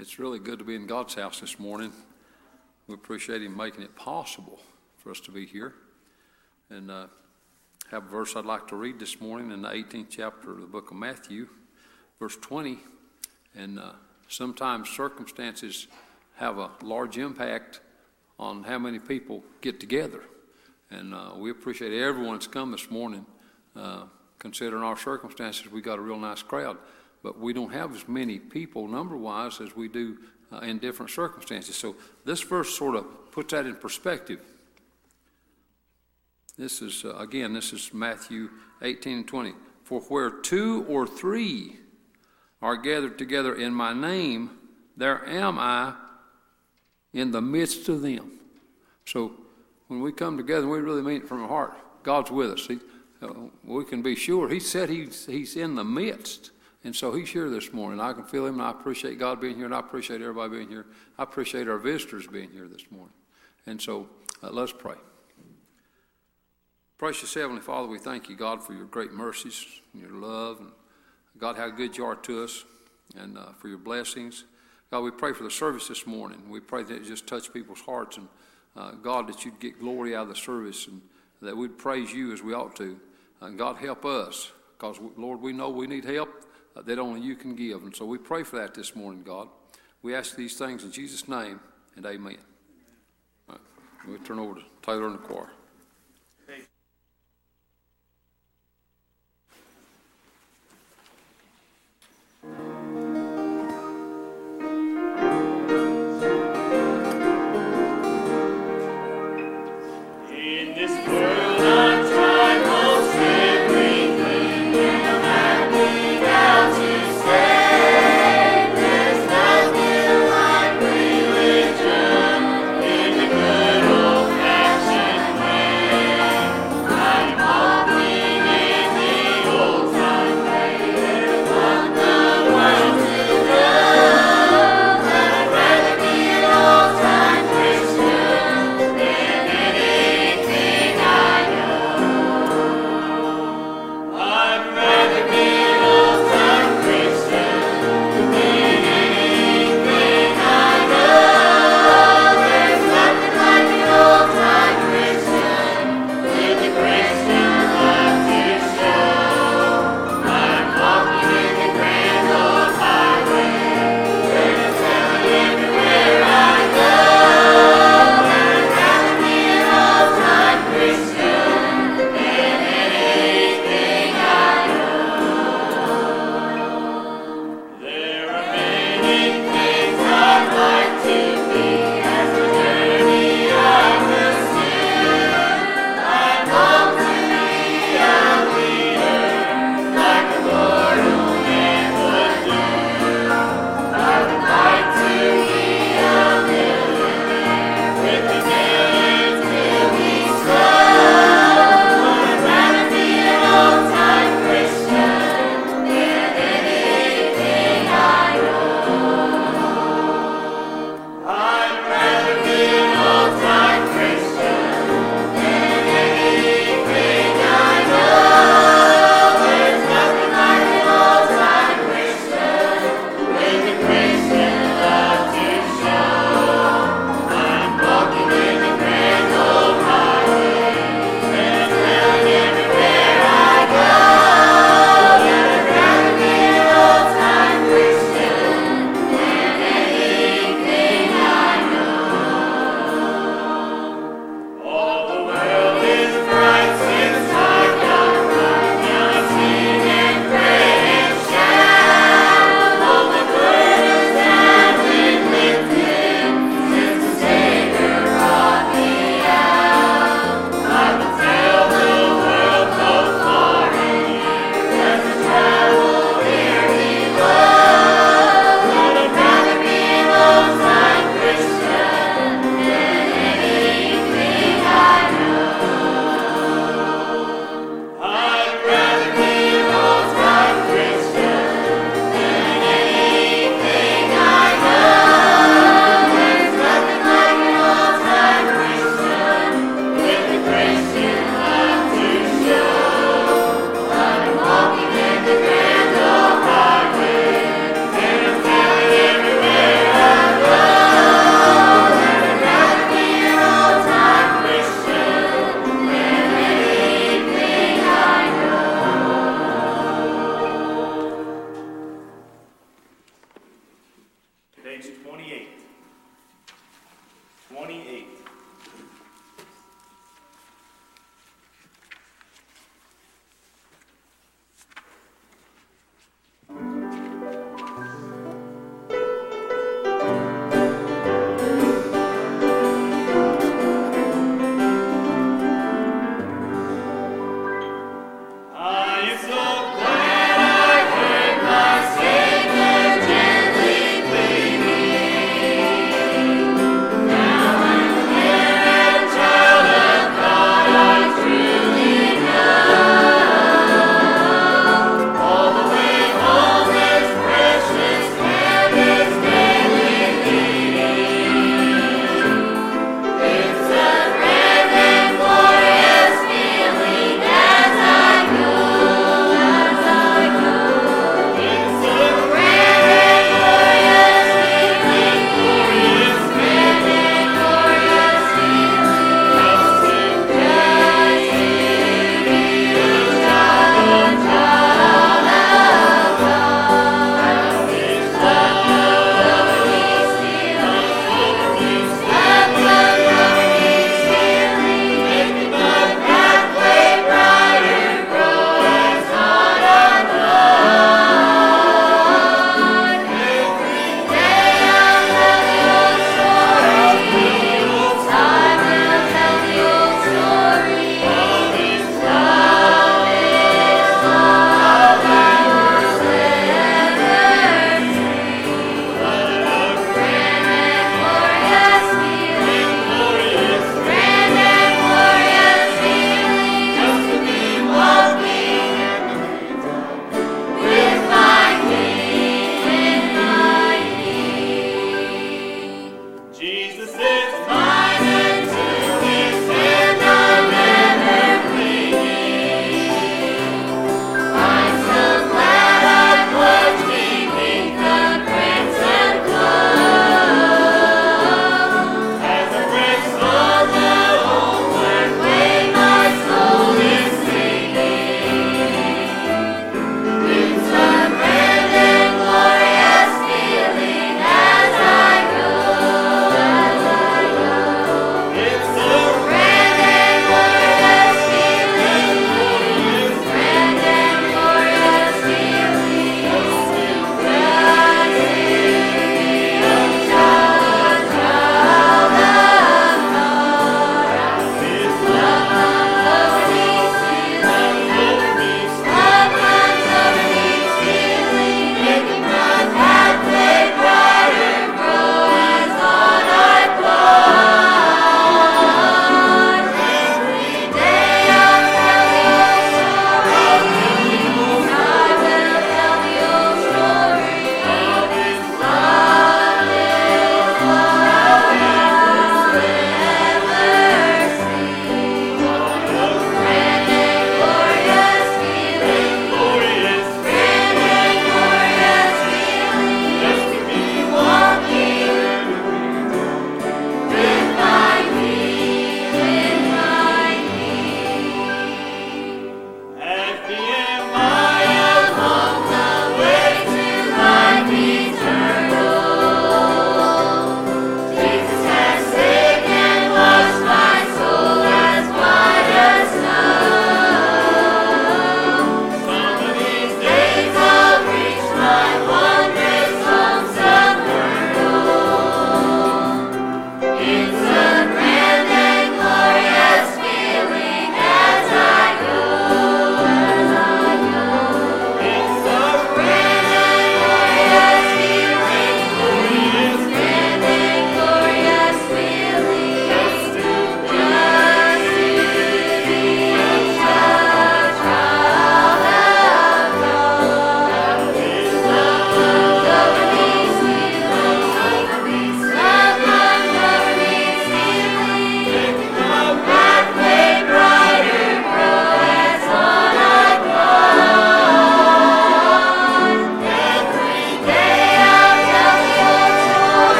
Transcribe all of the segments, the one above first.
It's really good to be in God's house this morning. We appreciate Him making it possible for us to be here. And uh, have a verse I'd like to read this morning in the 18th chapter of the book of Matthew, verse 20. And uh, sometimes circumstances have a large impact on how many people get together. And uh, we appreciate everyone's come this morning. Uh, considering our circumstances, we got a real nice crowd but we don't have as many people number wise as we do uh, in different circumstances. So this verse sort of puts that in perspective. This is, uh, again, this is Matthew 18 and 20. For where two or three are gathered together in my name, there am I in the midst of them. So when we come together, we really mean it from our heart. God's with us. Uh, we can be sure. He said he's, he's in the midst. And so he's here this morning. I can feel him, and I appreciate God being here, and I appreciate everybody being here. I appreciate our visitors being here this morning. And so uh, let's pray. Precious Heavenly Father, we thank you, God, for your great mercies and your love, and God, how good you are to us, and uh, for your blessings. God, we pray for the service this morning. We pray that it just touch people's hearts, and uh, God, that you'd get glory out of the service, and that we'd praise you as we ought to. And God, help us, because, Lord, we know we need help Uh, that only you can give. And so we pray for that this morning, God. We ask these things in Jesus' name and amen. We turn over to Taylor and the choir.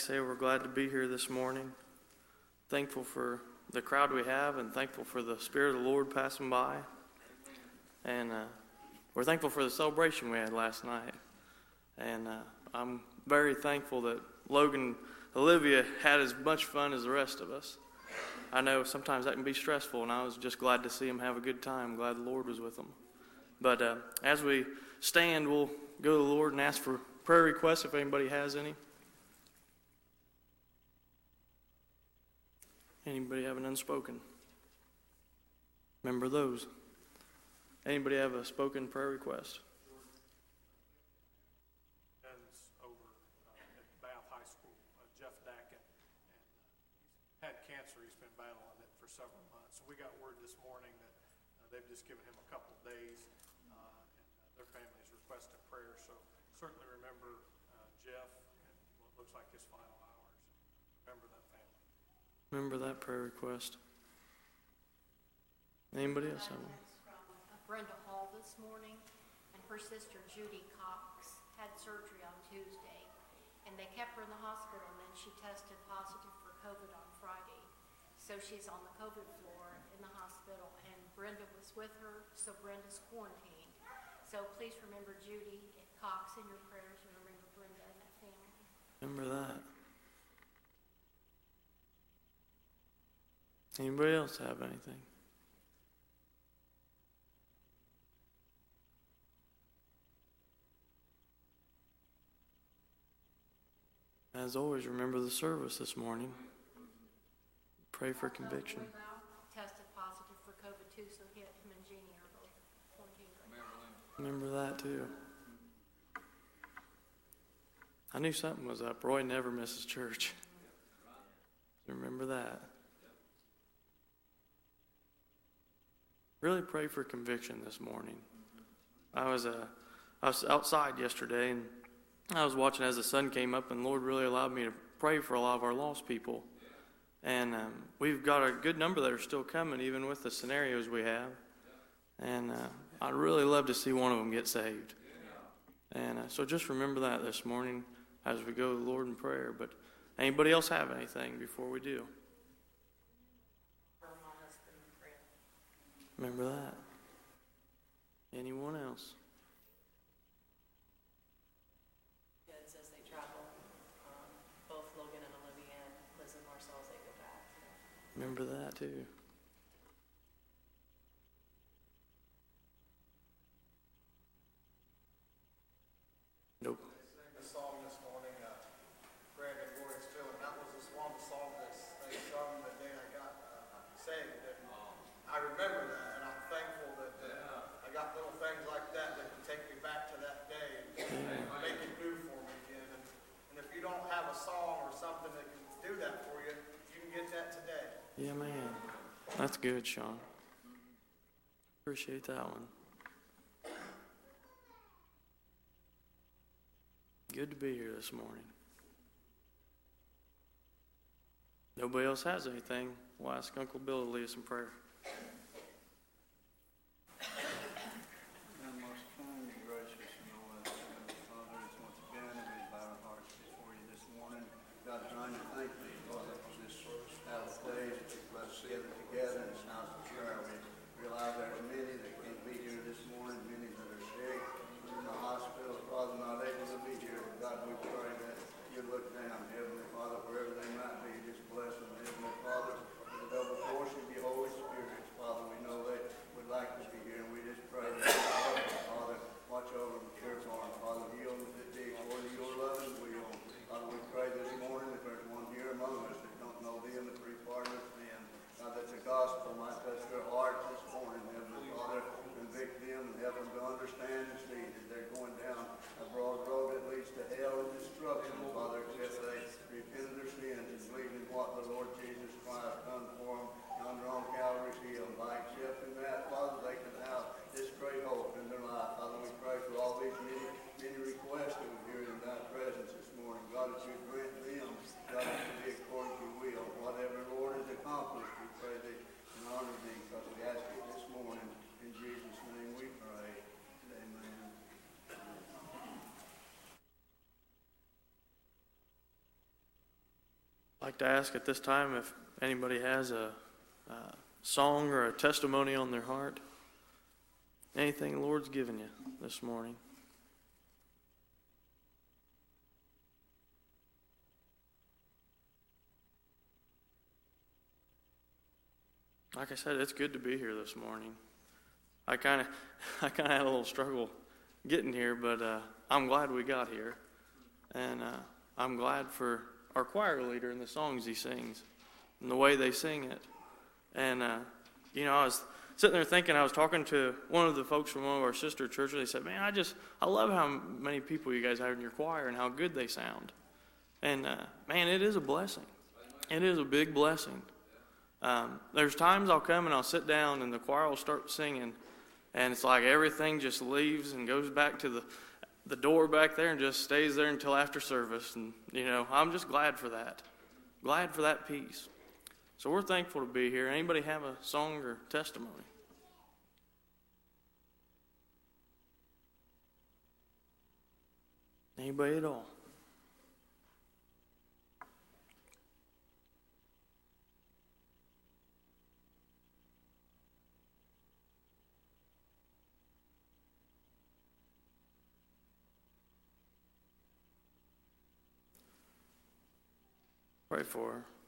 Say, we're glad to be here this morning. Thankful for the crowd we have and thankful for the Spirit of the Lord passing by. And uh, we're thankful for the celebration we had last night. And uh, I'm very thankful that Logan Olivia had as much fun as the rest of us. I know sometimes that can be stressful, and I was just glad to see him have a good time. Glad the Lord was with them. But uh, as we stand, we'll go to the Lord and ask for prayer requests if anybody has any. Anybody have an unspoken? Remember those. Anybody have a spoken prayer request? Over at Bath High School, Jeff Dacken, had cancer. He's been battling it for several months. We got word this morning that uh, they've just given him a couple days, uh, and their prayer. So certainly remember uh, Jeff and what looks like his final. Remember that family. Remember that prayer request. Anybody else have one? Brenda Hall this morning, and her sister Judy Cox had surgery on Tuesday, and they kept her in the hospital, and then she tested positive for COVID on Friday. So she's on the COVID floor in the hospital, and Brenda was with her, so Brenda's quarantined. So please remember Judy Cox in your prayers, and remember Brenda and that family. Remember that. Anybody else have anything? As always, remember the service this morning. Pray for conviction. Tested positive for COVID too, so him and Jeannie are both quarantined. Remember that too. I knew something was up. Roy never misses church. Remember that. Really pray for conviction this morning. I was uh, I was outside yesterday and I was watching as the sun came up, and Lord really allowed me to pray for a lot of our lost people. And um, we've got a good number that are still coming, even with the scenarios we have. And uh, I'd really love to see one of them get saved. And uh, so just remember that this morning as we go to the Lord in prayer. But anybody else have anything before we do? Remember that. Anyone else? kids as they travel. Um, both Logan and Olivia and Liz and Marcel as they go back. Remember that too. Nope. sang the song this morning, uh, Brandon Glory Still, and that was this one song that they sung the day I got uh, saved. And I remember that, and I'm thankful that uh, I got little things like that that can take me back to that day and make it new for me again. And, and if you don't have a song or something that can do that for you, you can get that today. Yeah, man. That's good, Sean. Appreciate that one. Good to be here this morning. Nobody else has anything. We'll ask Uncle Bill to lead us in prayer. And most kind and gracious and all that, Heavenly Father, it's once again, and we bow our hearts before you this morning. God, trying to thank thee, Father, for this Sabbath day that you let us gather together in this house of prayer. We realize there are many that can't be here this morning, many that are sick, in the hospital, Father, not able to be here. We pray that you look down, Heavenly Father, wherever they might be, just bless them, Heavenly Father, with double portion of your Holy Spirit. Father, we know they would like to be here, and we just pray that them, Father, watch over the church arm, Father, heal them that day according to your love and will. Father, we pray this morning, if there's one here among us that don't know thee the free pardon that the gospel might touch their hearts this morning, Heavenly Father, convict them and help them to understand and see that they're going down a broad road that to hell and destruction, Father, except they repent their sins and believe in what the Lord Jesus Christ done for them yonder on Calvary's Hill. By accepting that, Father, they can have this great hope in their life. Father, we pray for all these many, many requests that we hear in thy presence this morning. God, that you grant them, God, that to be according to your will. Whatever, Lord, is accomplished, we pray thee and honor thee, because we ask it this morning. In Jesus' name we pray. Amen. I'd like to ask at this time if anybody has a, a song or a testimony on their heart. Anything the Lord's given you this morning. Like I said, it's good to be here this morning. I kind of, I kind of had a little struggle getting here, but uh, I'm glad we got here, and uh, I'm glad for our choir leader and the songs he sings, and the way they sing it. And uh, you know, I was sitting there thinking, I was talking to one of the folks from one of our sister churches. They said, "Man, I just, I love how many people you guys have in your choir and how good they sound." And uh, man, it is a blessing. It is a big blessing. Um, there's times I'll come and I'll sit down and the choir will start singing, and it's like everything just leaves and goes back to the the door back there and just stays there until after service. And, you know, I'm just glad for that. Glad for that peace. So we're thankful to be here. Anybody have a song or testimony? Anybody at all? Pray for her.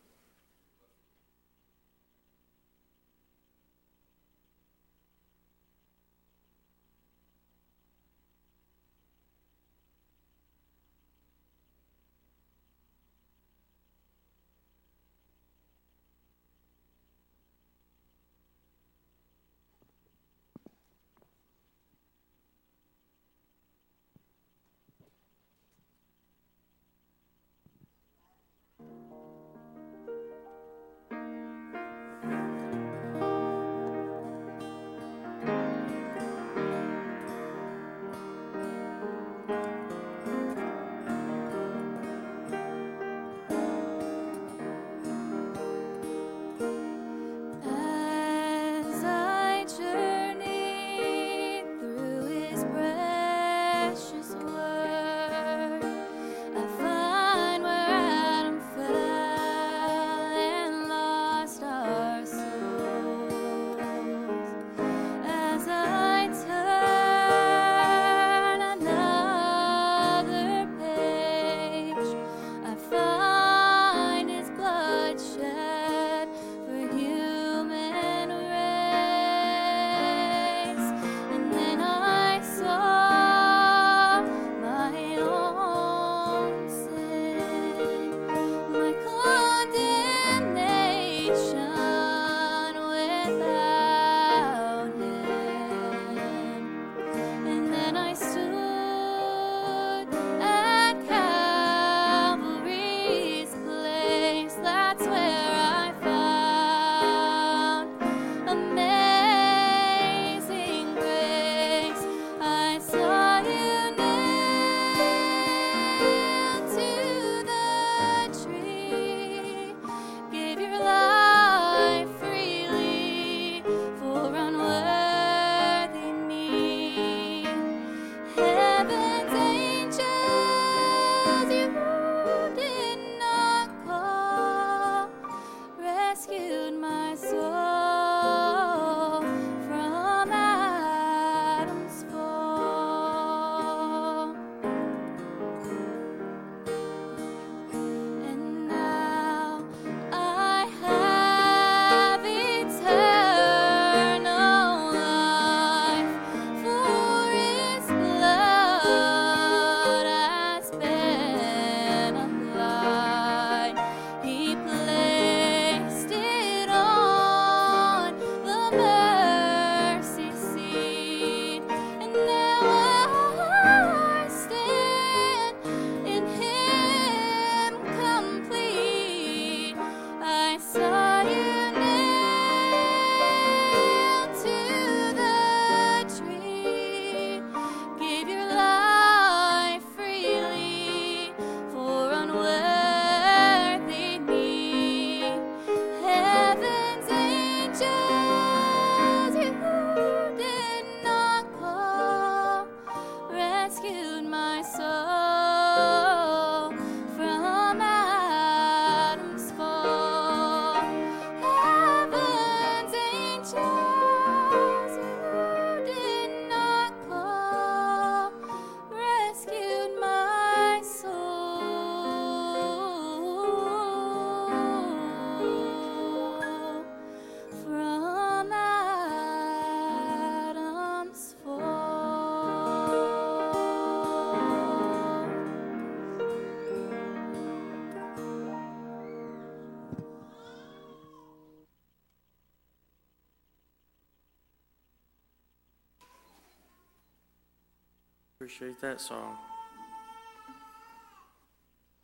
appreciate that song.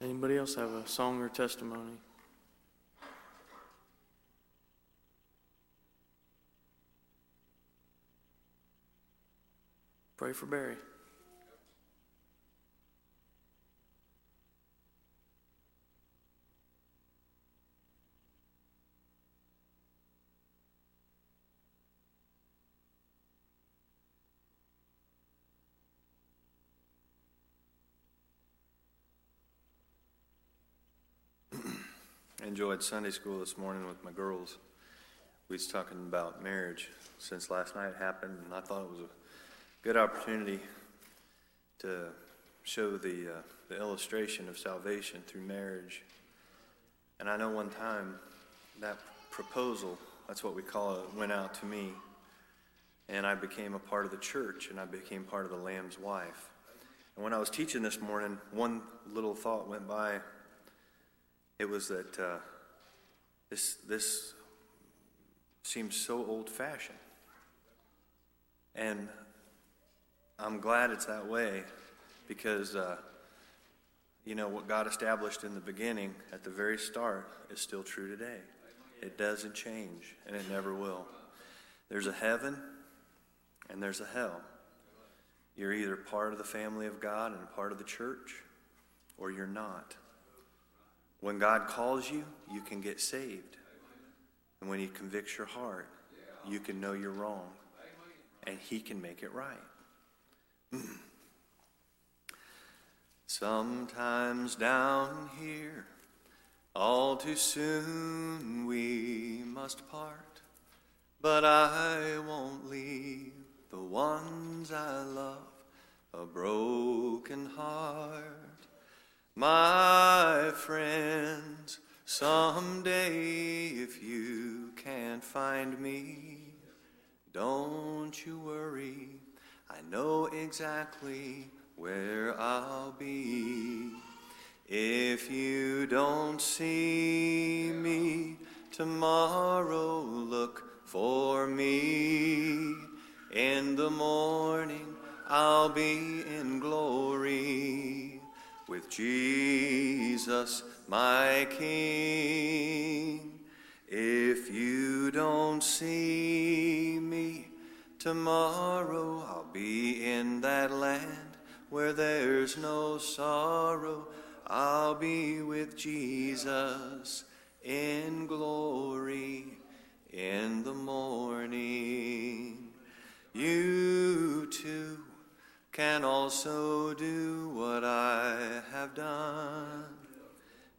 Anybody else have a song or testimony? Pray for Barry. Enjoyed Sunday school this morning with my girls. We was talking about marriage since last night happened, and I thought it was a good opportunity to show the uh, the illustration of salvation through marriage. And I know one time that proposal, that's what we call it, went out to me, and I became a part of the church, and I became part of the Lamb's wife. And when I was teaching this morning, one little thought went by. It was that uh, this this seems so old-fashioned, and I'm glad it's that way because uh, you know what God established in the beginning at the very start is still true today. It doesn't change, and it never will. There's a heaven and there's a hell. You're either part of the family of God and part of the church, or you're not. When God calls you, you can get saved. And when He convicts your heart, you can know you're wrong. And He can make it right. Mm. Sometimes down here, all too soon we must part. But I won't leave the ones I love a broken heart. My friends, someday if you can't find me, don't you worry, I know exactly where I'll be. If you don't see me tomorrow, look for me. In the morning, I'll be in glory with Jesus, my King. If you don't see me tomorrow, I'll be in that land where there's no sorrow. I'll be with Jesus in glory in the morning. You too can also do what I have done.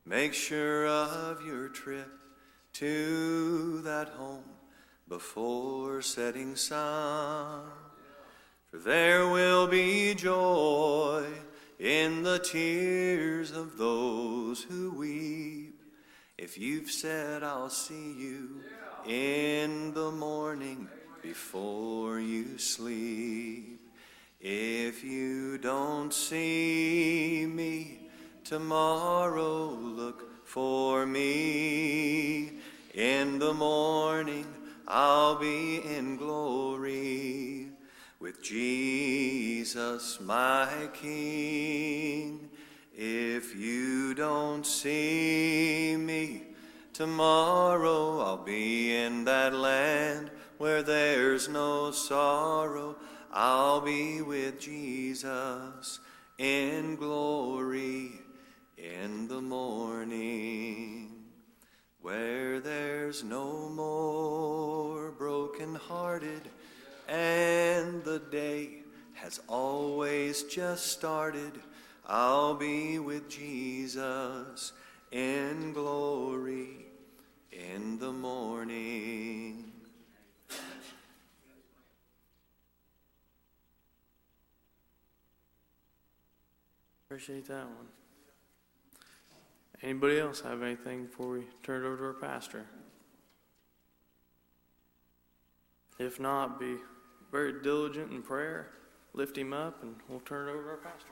Make sure of your trip to that home before setting sun. For there will be joy in the tears of those who weep. If you've said, I'll see you in the morning before you sleep. If you don't see me tomorrow, look for me. In the morning, I'll be in glory with Jesus, my King. If you don't see me tomorrow, I'll be in that land where there's no sorrow. I'll be with Jesus in glory in the morning, where there's no more broken-hearted and the day has always just started. I'll be with Jesus in glory in the morning. Appreciate that one. Anybody else have anything before we turn it over to our pastor? If not, be very diligent in prayer, lift him up, and we'll turn it over to our pastor.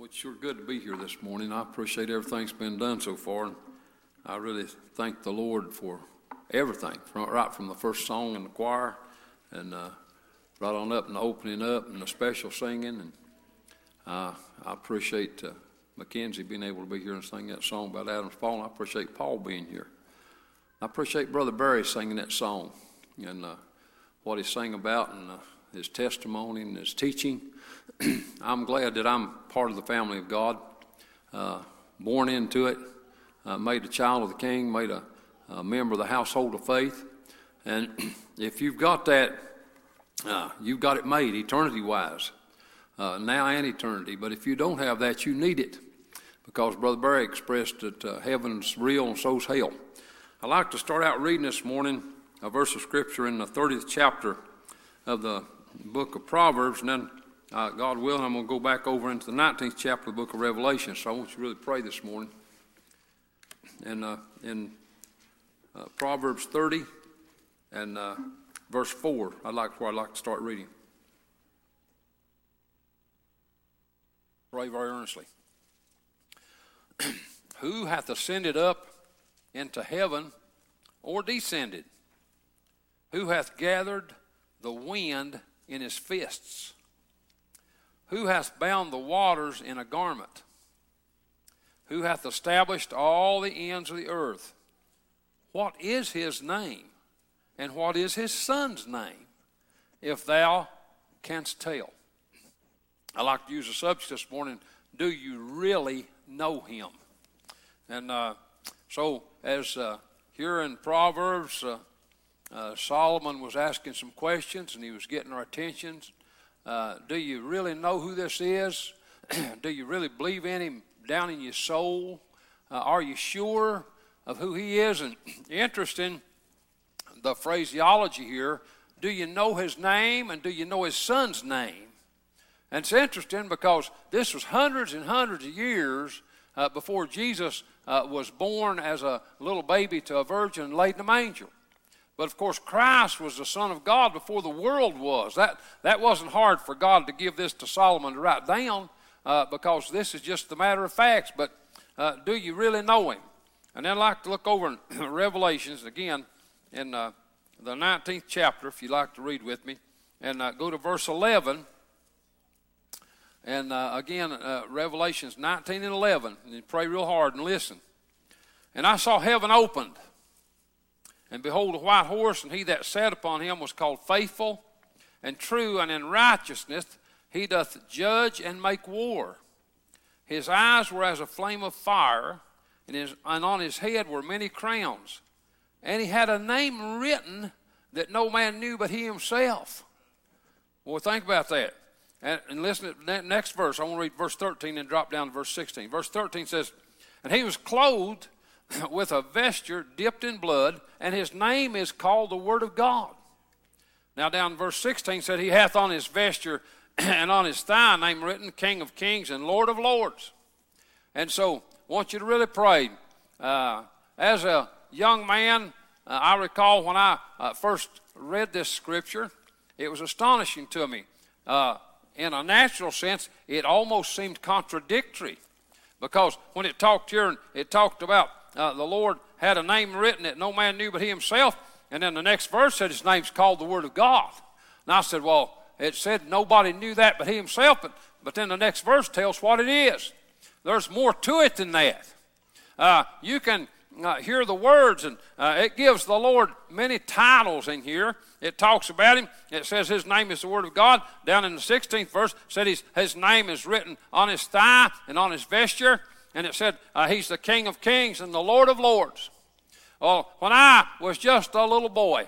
It's sure good to be here this morning. I appreciate everything's been done so far. and I really thank the Lord for everything, from, right from the first song in the choir and uh, right on up and opening up and the special singing. And uh, I appreciate uh, Mackenzie being able to be here and sing that song about Adam's Fall. I appreciate Paul being here. I appreciate Brother Barry singing that song and uh, what he sang about and uh, his testimony and his teaching. I'm glad that I'm part of the family of God, uh, born into it, uh, made a child of the King, made a, a, member of the household of faith. And if you've got that, uh, you've got it made eternity wise. uh, now and eternity. But if you don't have that, you need it because Brother Barry expressed that uh, heaven's real and so's hell. I'd like to start out reading this morning a verse of Scripture in the 30th chapter of the book of Proverbs, and then, uh, God willing, I'm going to go back over into the 19th chapter of the book of Revelation. So I want you to really pray this morning. And uh, in uh, Proverbs 30 and uh, verse 4, I'd like where I'd like to start reading. Pray very earnestly. Who hath ascended up into heaven or descended? Who hath gathered the wind in his fists? Who hath bound the waters in a garment? Who hath established all the ends of the earth? What is his name? And what is his son's name? If thou canst tell. I like to use the subject this morning do you really know him? And uh, so, as uh, here in Proverbs, uh, uh, Solomon was asking some questions and he was getting our attention. Uh, do you really know who this is? do you really believe in him down in your soul? Uh, are you sure of who he is? And interesting, the phraseology here do you know his name and do you know his son's name? And it's interesting because this was hundreds and hundreds of years uh, before Jesus uh, was born as a little baby to a virgin laid in a manger. But of course, Christ was the Son of God before the world was. That, that wasn't hard for God to give this to Solomon to write down uh, because this is just the matter of facts. But uh, do you really know Him? And then I'd like to look over in Revelations again in uh, the 19th chapter, if you'd like to read with me, and uh, go to verse 11. And uh, again, uh, Revelations 19 and 11. And pray real hard and listen. And I saw heaven opened. And behold, a white horse, and he that sat upon him was called faithful and true, and in righteousness he doth judge and make war. His eyes were as a flame of fire, and, his, and on his head were many crowns. And he had a name written that no man knew but he himself. Well, think about that. And, and listen to the next verse. I want to read verse 13 and drop down to verse 16. Verse 13 says, And he was clothed with a vesture dipped in blood, and his name is called the Word of God. Now, down verse 16 said, He hath on his vesture and on his thigh name written, King of Kings and Lord of Lords. And so, I want you to really pray. Uh, as a young man, uh, I recall when I uh, first read this scripture, it was astonishing to me. Uh, in a natural sense, it almost seemed contradictory because when it talked here and it talked about uh, the Lord had a name written that no man knew but he himself, and then the next verse said his name's called the Word of God. And I said, well, it said nobody knew that but he himself, but, but then the next verse tells what it is. There's more to it than that. Uh, you can uh, hear the words, and uh, it gives the Lord many titles in here. It talks about him. It says his name is the Word of God. Down in the 16th verse, said his, his name is written on his thigh and on his vesture. And it said uh, he's the King of kings and the Lord of lords. Well, when I was just a little boy,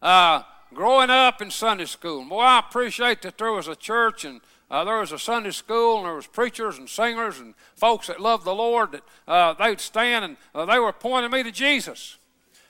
uh, growing up in Sunday school, boy, I appreciate that there was a church and uh, there was a Sunday school, and there was preachers and singers and folks that loved the Lord. That uh, they'd stand and uh, they were pointing me to Jesus,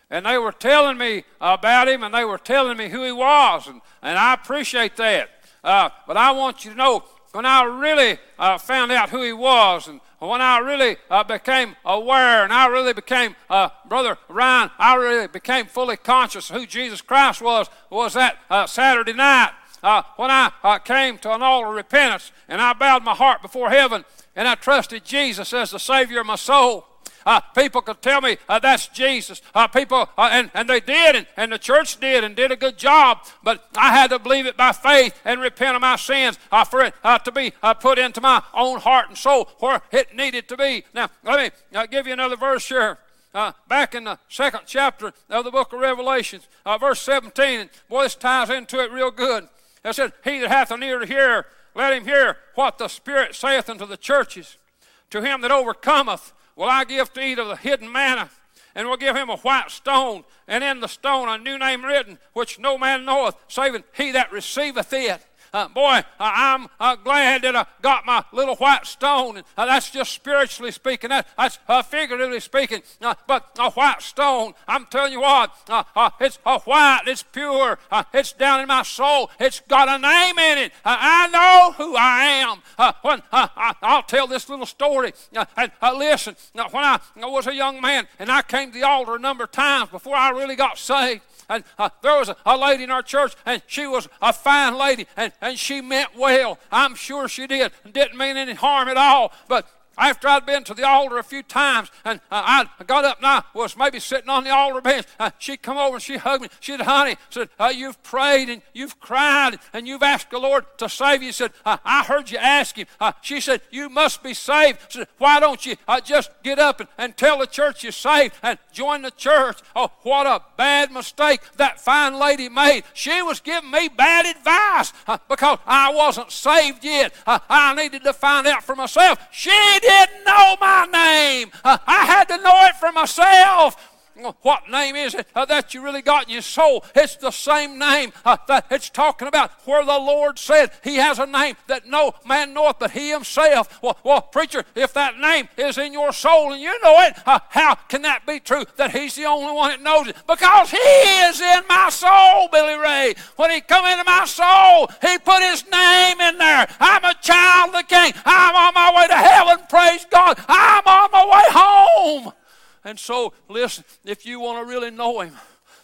and they were telling me about Him, and they were telling me who He was, and, and I appreciate that. Uh, but I want you to know when I really uh, found out who He was, and when I really uh, became aware, and I really became, Brother Ryan, I really became fully conscious of who Jesus Christ was, was that Saturday night uh, when I uh, came to an altar of repentance and I bowed my heart before heaven and I trusted Jesus as the Savior of my soul. Uh, people could tell me uh, that's Jesus. Uh, people, uh, and, and they did, and, and the church did, and did a good job. But I had to believe it by faith and repent of my sins uh, for it uh, to be put into my own heart and soul where it needed to be. Now, let me give you another verse here. back in the second chapter of the book of Revelations, verse 17, and boy, this ties into it real good. It said, He that hath an ear to hear, let him hear what the Spirit saith unto the churches. To him that overcometh will I give to eat of the hidden manna, and will give him a white stone, and in the stone a new name written, which no man knoweth, saving he that receiveth it. Uh, boy, I'm uh, glad that I got my little white stone. Uh, that's just spiritually speaking. That, that's uh, figuratively speaking. Uh, but a white stone, I'm telling you what, uh, uh, it's white, it's pure, uh, it's down in my soul, it's got a name in it. Uh, I know who I am. Uh, when uh, I'll tell this little story. Uh, and, uh, listen, uh, when I was a young man and I came to the altar a number of times before I really got saved, and uh, there was a, a, lady in our church, and she was a fine lady, and, and she meant well. I'm sure she did. Didn't mean any harm at all. But after I'd been to the altar a few times and uh, I got up and I was maybe sitting on the altar bench, uh, she'd come over and she hugged me. She said, honey, said, uh, you've prayed and you've cried and you've asked the Lord to save you. Said, I heard you ask him. She said, you must be saved. Said, why don't you just get up and, and tell the church you're saved and join the church? Oh, what a bad mistake that fine lady made. She was giving me bad advice because I wasn't saved yet. I needed to find out for myself. She didn't know my name. Uh, I had to know it for myself. What name is it uh, that you really got in your soul? It's the same name uh, that it's talking about where the Lord said He has a name that no man knoweth but He Himself. Well, well preacher, if that name is in your soul and you know it, uh, how can that be true that He's the only one that knows it? Because He is in my soul, Billy Ray. When He come into my soul, He put His name in there. I'm a child of the King. I'm on my way to heaven, praise God. I'm on my way home. And so, listen, if you want to really know Him,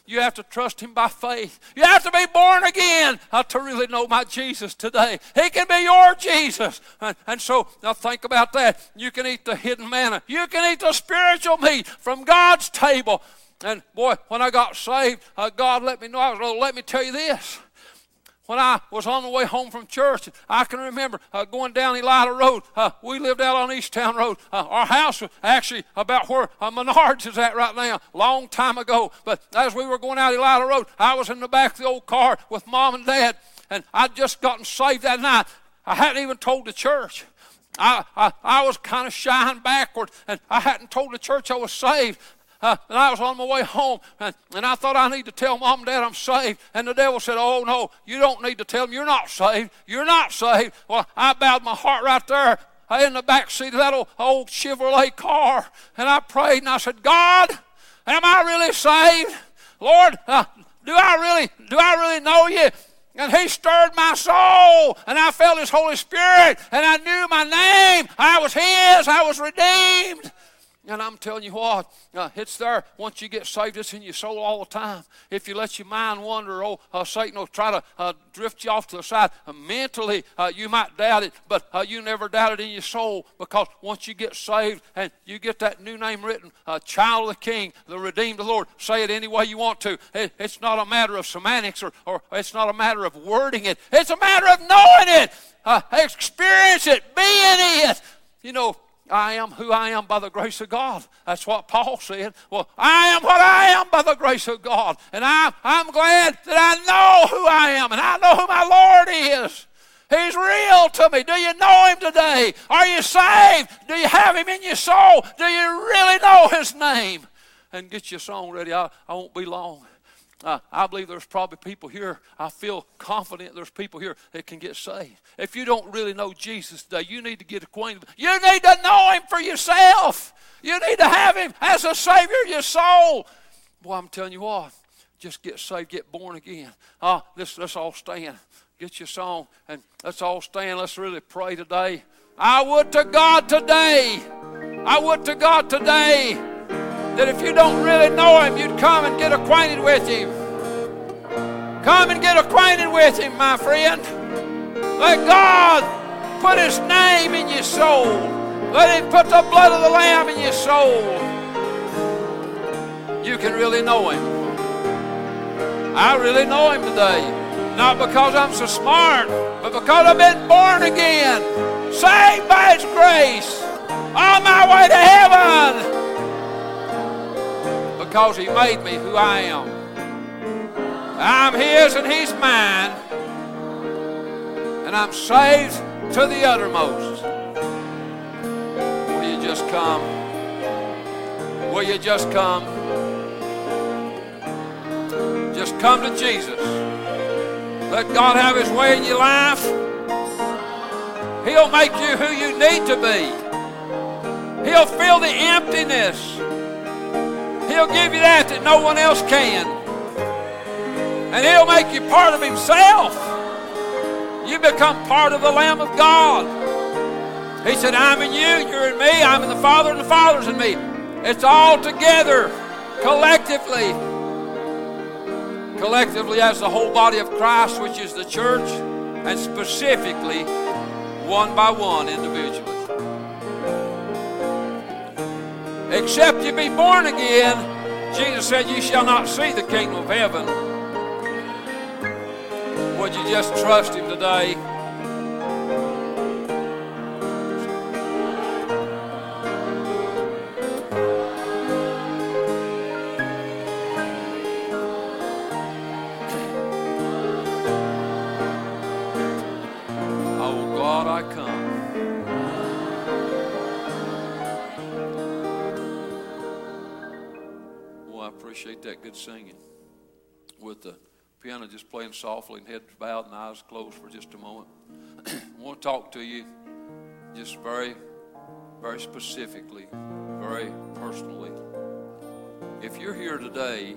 you have to trust Him by faith. You have to be born again uh, to really know my Jesus today. He can be your Jesus. And, and so, now think about that. You can eat the hidden manna, you can eat the spiritual meat from God's table. And boy, when I got saved, uh, God let me know. I was, oh, let me tell you this when I was on the way home from church, I can remember uh, going down Elida Road. Uh, we lived out on Eastown Road. Uh, our house was actually about where uh, Menards is at right now, long time ago. But as we were going out Elida Road, I was in the back of the old car with mom and dad, and I'd just gotten saved that night. I hadn't even told the church. I, I, I was kind of shying backward, and I hadn't told the church I was saved. Uh, and I was on my way home, and, and I thought I need to tell mom and dad I'm saved. And the devil said, Oh, no, you don't need to tell them you're not saved. You're not saved. Well, I bowed my heart right there uh, in the back seat of that old, old Chevrolet car, and I prayed and I said, God, am I really saved? Lord, uh, do I really, do I really know you? And he stirred my soul, and I felt his Holy Spirit, and I knew my name. I was his, I was redeemed. And I'm telling you what, uh, it's there. Once you get saved, it's in your soul all the time. If you let your mind wander, oh, uh, Satan will try to uh, drift you off to the side. Uh, mentally, uh, you might doubt it, but uh, you never doubt it in your soul because once you get saved and you get that new name written, child of the King, the redeemed of the Lord, say it any way you want to. It, it's not a matter of semantics or, or it's not a matter of wording it. It's a matter of knowing it, experience it, be in it. You know, I am who I am by the grace of God. That's what Paul said. Well, I am what I am by the grace of God. And I, I'm glad that I know who I am and I know who my Lord is. He's real to me. Do you know Him today? Are you saved? Do you have Him in your soul? Do you really know His name? And get your song ready. I, I won't be long. Uh, I believe there's probably people here, I feel confident there's people here that can get saved. If you don't really know Jesus today, you need to get acquainted. You need to know Him for yourself. You need to have Him as a Savior of your soul. Boy, I'm telling you what, just get saved, get born again. Uh, let's, let's all stand. Get your song, and let's all stand. Let's really pray today. I would to God today. I would to God today that if you don't really know Him, you'd come and get acquainted with Him. Come and get acquainted with Him, my friend. Let God put His name in your soul. Let Him put the blood of the Lamb in your soul. You can really know Him. I really know Him today. Not because I'm so smart, but because I've been born again, saved by His grace, on my way to heaven because He made me who I am. I'm His and He's mine, and I'm saved to the uttermost. Will you just come? Will you just come? Just come to Jesus. Let God have His way in your life. He'll make you who you need to be. He'll fill the emptiness. He'll give you that that no one else can. And He'll make you part of Himself. You become part of the Lamb of God. He said, I'm in you, you're in me, I'm in the Father, and the Father's in me. It's all together, collectively. Collectively, as the whole body of Christ, which is the church, and specifically, one by one individually. Except you be born again, Jesus said, You shall not see the kingdom of heaven. Would you just trust Him today? Singing. With the piano just playing softly and heads bowed and eyes closed for just a moment. I want to talk to you just very, very specifically, very personally. If you're here today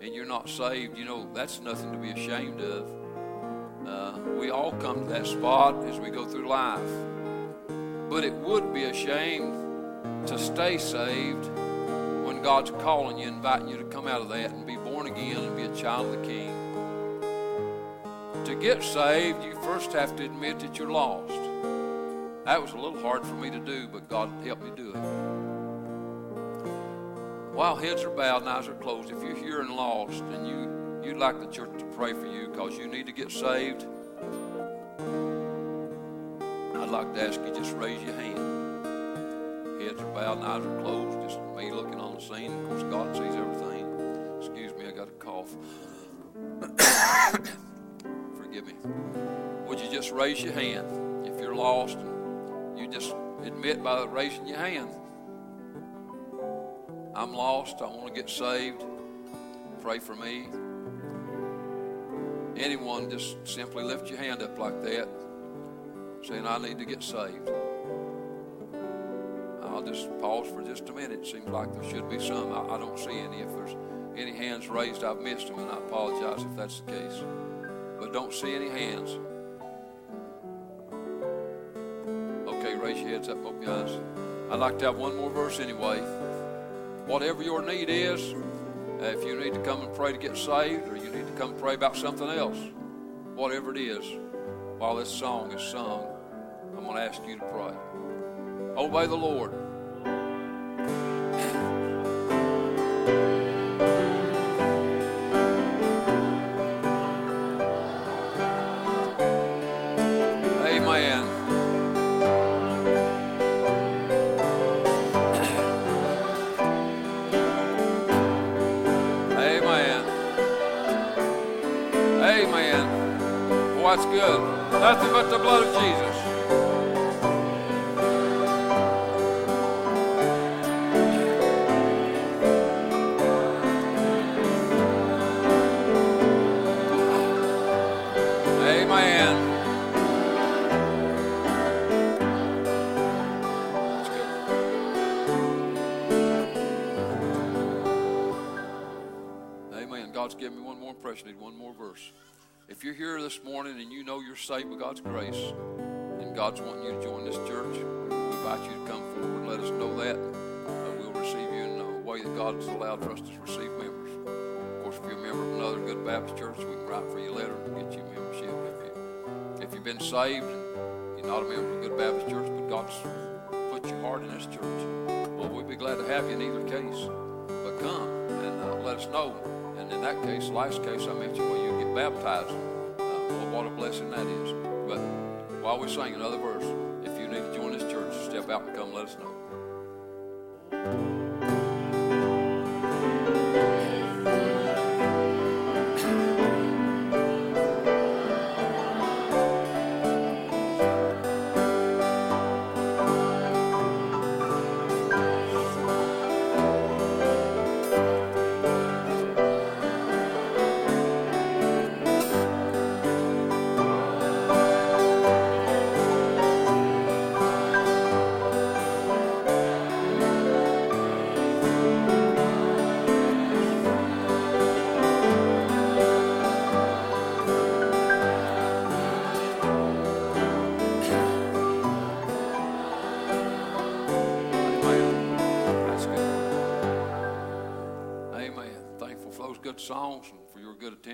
and you're not saved, you know, that's nothing to be ashamed of. Uh, we all come to that spot as we go through life. But it would be a shame to stay saved God's calling you, inviting you to come out of that and be born again and be a child of the King. To get saved, you first have to admit that you're lost. That was a little hard for me to do, but God helped me do it. While heads are bowed and eyes are closed, if you're here and lost and you, you'd like the church to pray for you because you need to get saved, I'd like to ask you just raise your hand. Heads are bowed and eyes are closed. Just me looking on the scene. Of course, God sees everything. Excuse me, I got a cough. Forgive me. Would you just raise your hand if you're lost? You just admit by raising your hand. I'm lost. I want to get saved. Pray for me. Anyone, just simply lift your hand up like that, saying, I need to get saved. I'll just pause for just a minute. It Seems like there should be some. I, I don't see any. If there's any hands raised, I've missed them, and I apologize if that's the case. But don't see any hands. Okay, raise your heads up, open your eyes. I'd like to have one more verse anyway. Whatever your need is, uh, if you need to come and pray to get saved, or you need to come pray about something else, whatever it is, while this song is sung, I'm going to ask you to pray. Obey the Lord. Amen. God's given me one more impression, need one more verse. If you're here this morning and you know you're saved by God's grace, and God's wanting you to join this church, we invite you to come forward and let us know that. Uh, we'll receive you in a way that God's allowed for us to receive members. Of course, if you're a member of another Good Baptist church, we can write for you a letter and get you membership. If, you, if you've been saved and you're not a member of a Good Baptist church, but God's put your heart in this church, well, we'd be glad to have you in either case. But come and uh, let us know. And in that case, last case I mentioned, where you get baptized, uh, well, what a blessing that is. But while we sing another verse, if you need to join this church, step out and come let us know.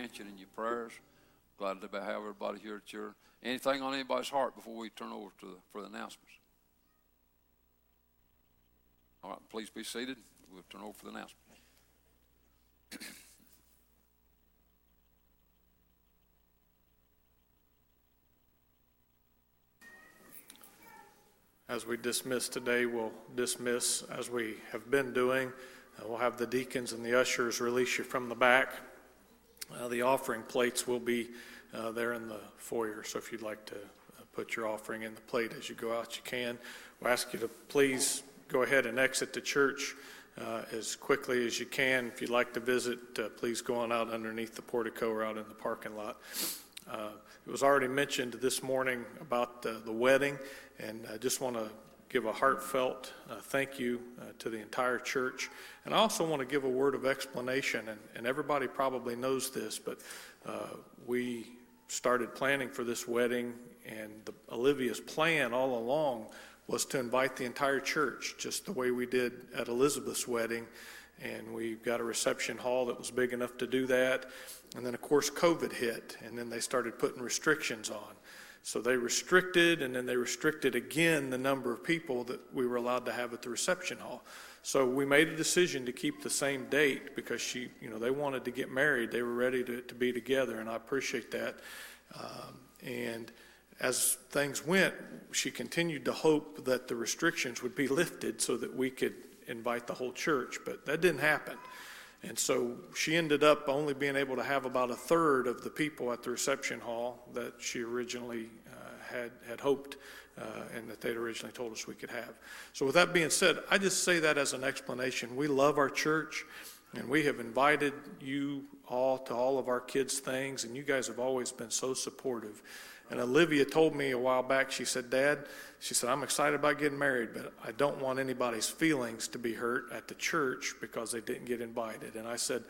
Attention and your prayers. Glad to have everybody here at your. Anything on anybody's heart before we turn over to the, for the announcements? All right, please be seated. We'll turn over for the announcements. As we dismiss today, we'll dismiss as we have been doing. Uh, We'll have the deacons and the ushers release you from the back. Uh, The offering plates will be uh, there in the foyer, so if you'd like to uh, put your offering in the plate as you go out, you can. We'll ask you to please go ahead and exit the church uh, as quickly as you can. If you'd like to visit, uh, please go on out underneath the portico or out in the parking lot. Uh, It was already mentioned this morning about uh, the wedding, and I just want to give a heartfelt uh, thank you uh, to the entire church. And I also want to give a word of explanation, and, and everybody probably knows this, but uh, we started planning for this wedding, and the, Olivia's plan all along was to invite the entire church, just the way we did at Elizabeth's wedding. And we got a reception hall that was big enough to do that. And then, of course, COVID hit, and then they started putting restrictions on. So they restricted, and then they restricted again the number of people that we were allowed to have at the reception hall. So we made a decision to keep the same date because she, you know, they wanted to get married. They were ready to, to be together, and I appreciate that. Um, and as things went, she continued to hope that the restrictions would be lifted so that we could invite the whole church, but that didn't happen. And so she ended up only being able to have about a third of the people at the reception hall that she originally had, had hoped uh, and that they'd originally told us we could have. So, with that being said, I just say that as an explanation. We love our church, and we have invited you all to all of our kids' things, and you guys have always been so supportive. And Olivia told me a while back, she said, Dad, she said, I'm excited about getting married, but I don't want anybody's feelings to be hurt at the church because they didn't get invited. And I said,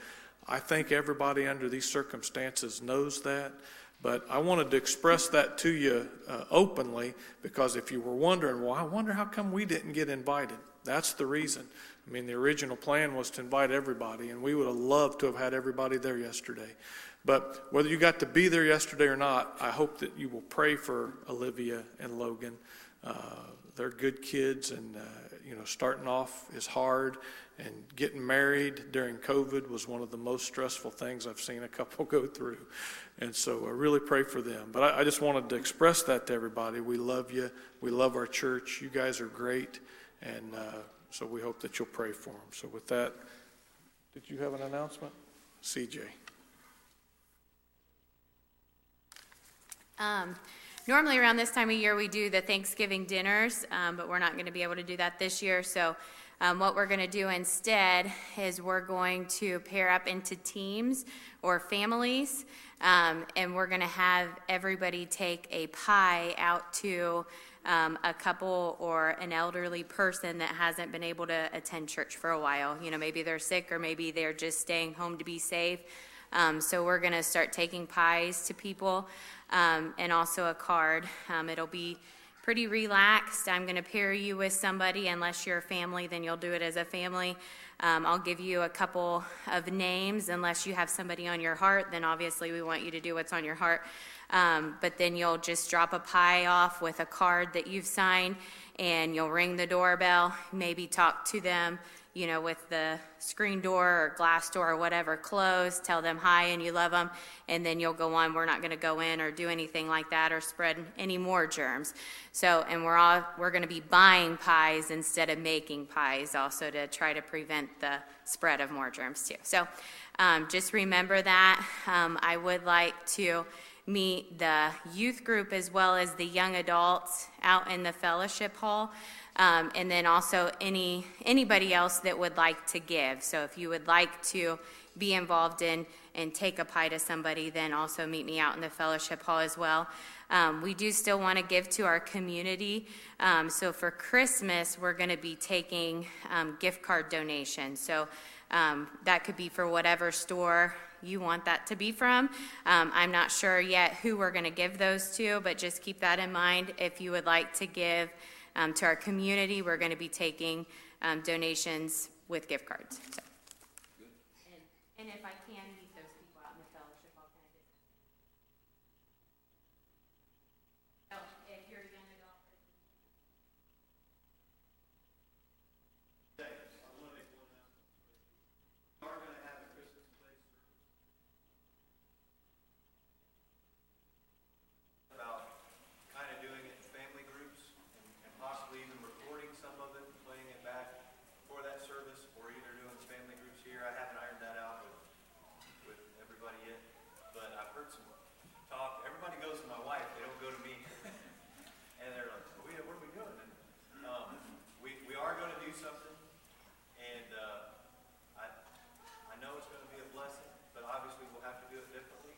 I think everybody under these circumstances knows that, but I wanted to express that to you uh, openly because if you were wondering, well, I wonder how come we didn't get invited, that's the reason. I mean, the original plan was to invite everybody, and we would have loved to have had everybody there yesterday. But whether you got to be there yesterday or not, I hope that you will pray for Olivia and Logan. Uh, they're good kids, and uh, you know, starting off is hard, and getting married during COVID was one of the most stressful things I've seen a couple go through. And so I really pray for them. But I, I just wanted to express that to everybody. We love you. We love our church. You guys are great, and uh, so we hope that you'll pray for them. So with that, did you have an announcement, CJ? Um, normally around this time of year, we do the Thanksgiving dinners, um, but we're not going to be able to do that this year. So, um, what we're going to do instead is we're going to pair up into teams or families, um, and we're going to have everybody take a pie out to um, a couple or an elderly person that hasn't been able to attend church for a while. You know, maybe they're sick or maybe they're just staying home to be safe. Um, so we're going to start taking pies to people um, and also a card. Um, it'll be pretty relaxed. I'm going to pair you with somebody. Unless you're a family, then you'll do it as a family. Um, I'll give you a couple of names. Unless you have somebody on your heart, then obviously we want you to do what's on your heart. Um, but then you'll just drop a pie off with a card that you've signed, and you'll ring the doorbell, maybe talk to them you know, with the screen door or glass door or whatever closed, tell them hi and you love them, and then you'll go on. We're not going to go in or do anything like that or spread any more germs. So, and we're all we're going to be buying pies instead of making pies, also to try to prevent the spread of more germs too. So, um, just remember that. Um, I would like to meet the youth group as well as the young adults out in the fellowship hall. Um, and then also any anybody else that would like to give. So if you would like to be involved in and take a pie to somebody, then also meet me out in the fellowship hall as well. Um, we do still want to give to our community. Um, so for Christmas, we're going to be taking um, gift card donations. So um, that could be for whatever store you want that to be from. Um, I'm not sure yet who we're going to give those to, but just keep that in mind if you would like to give um, to our community. We're going to be taking um, donations with gift cards. So. And, and if I can, heard some talk. Everybody goes to my wife, they don't go to me. And they're like, "What are- what are we doing? And, um, we, we are gonna do something, and, uh, I, I know it's gonna be a blessing, but obviously we'll have to do it differently.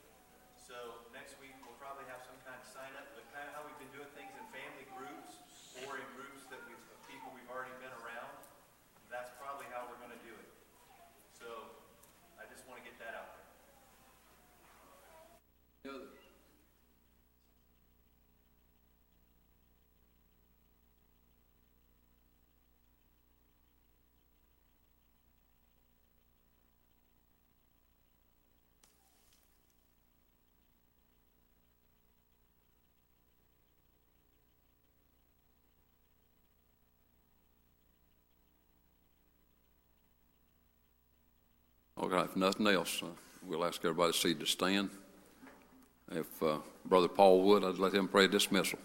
So next week, we'll probably have some kind of sign up, but kind of how we've been doing things in family groups or in groups that we've, of people we've already been around. That's probably how we're gonna do it. So I just want to get that out there. Any other? Okay, if nothing else, uh, we'll ask everybody to see to stand. If uh, Brother Paul would, I'd let him pray dismissal.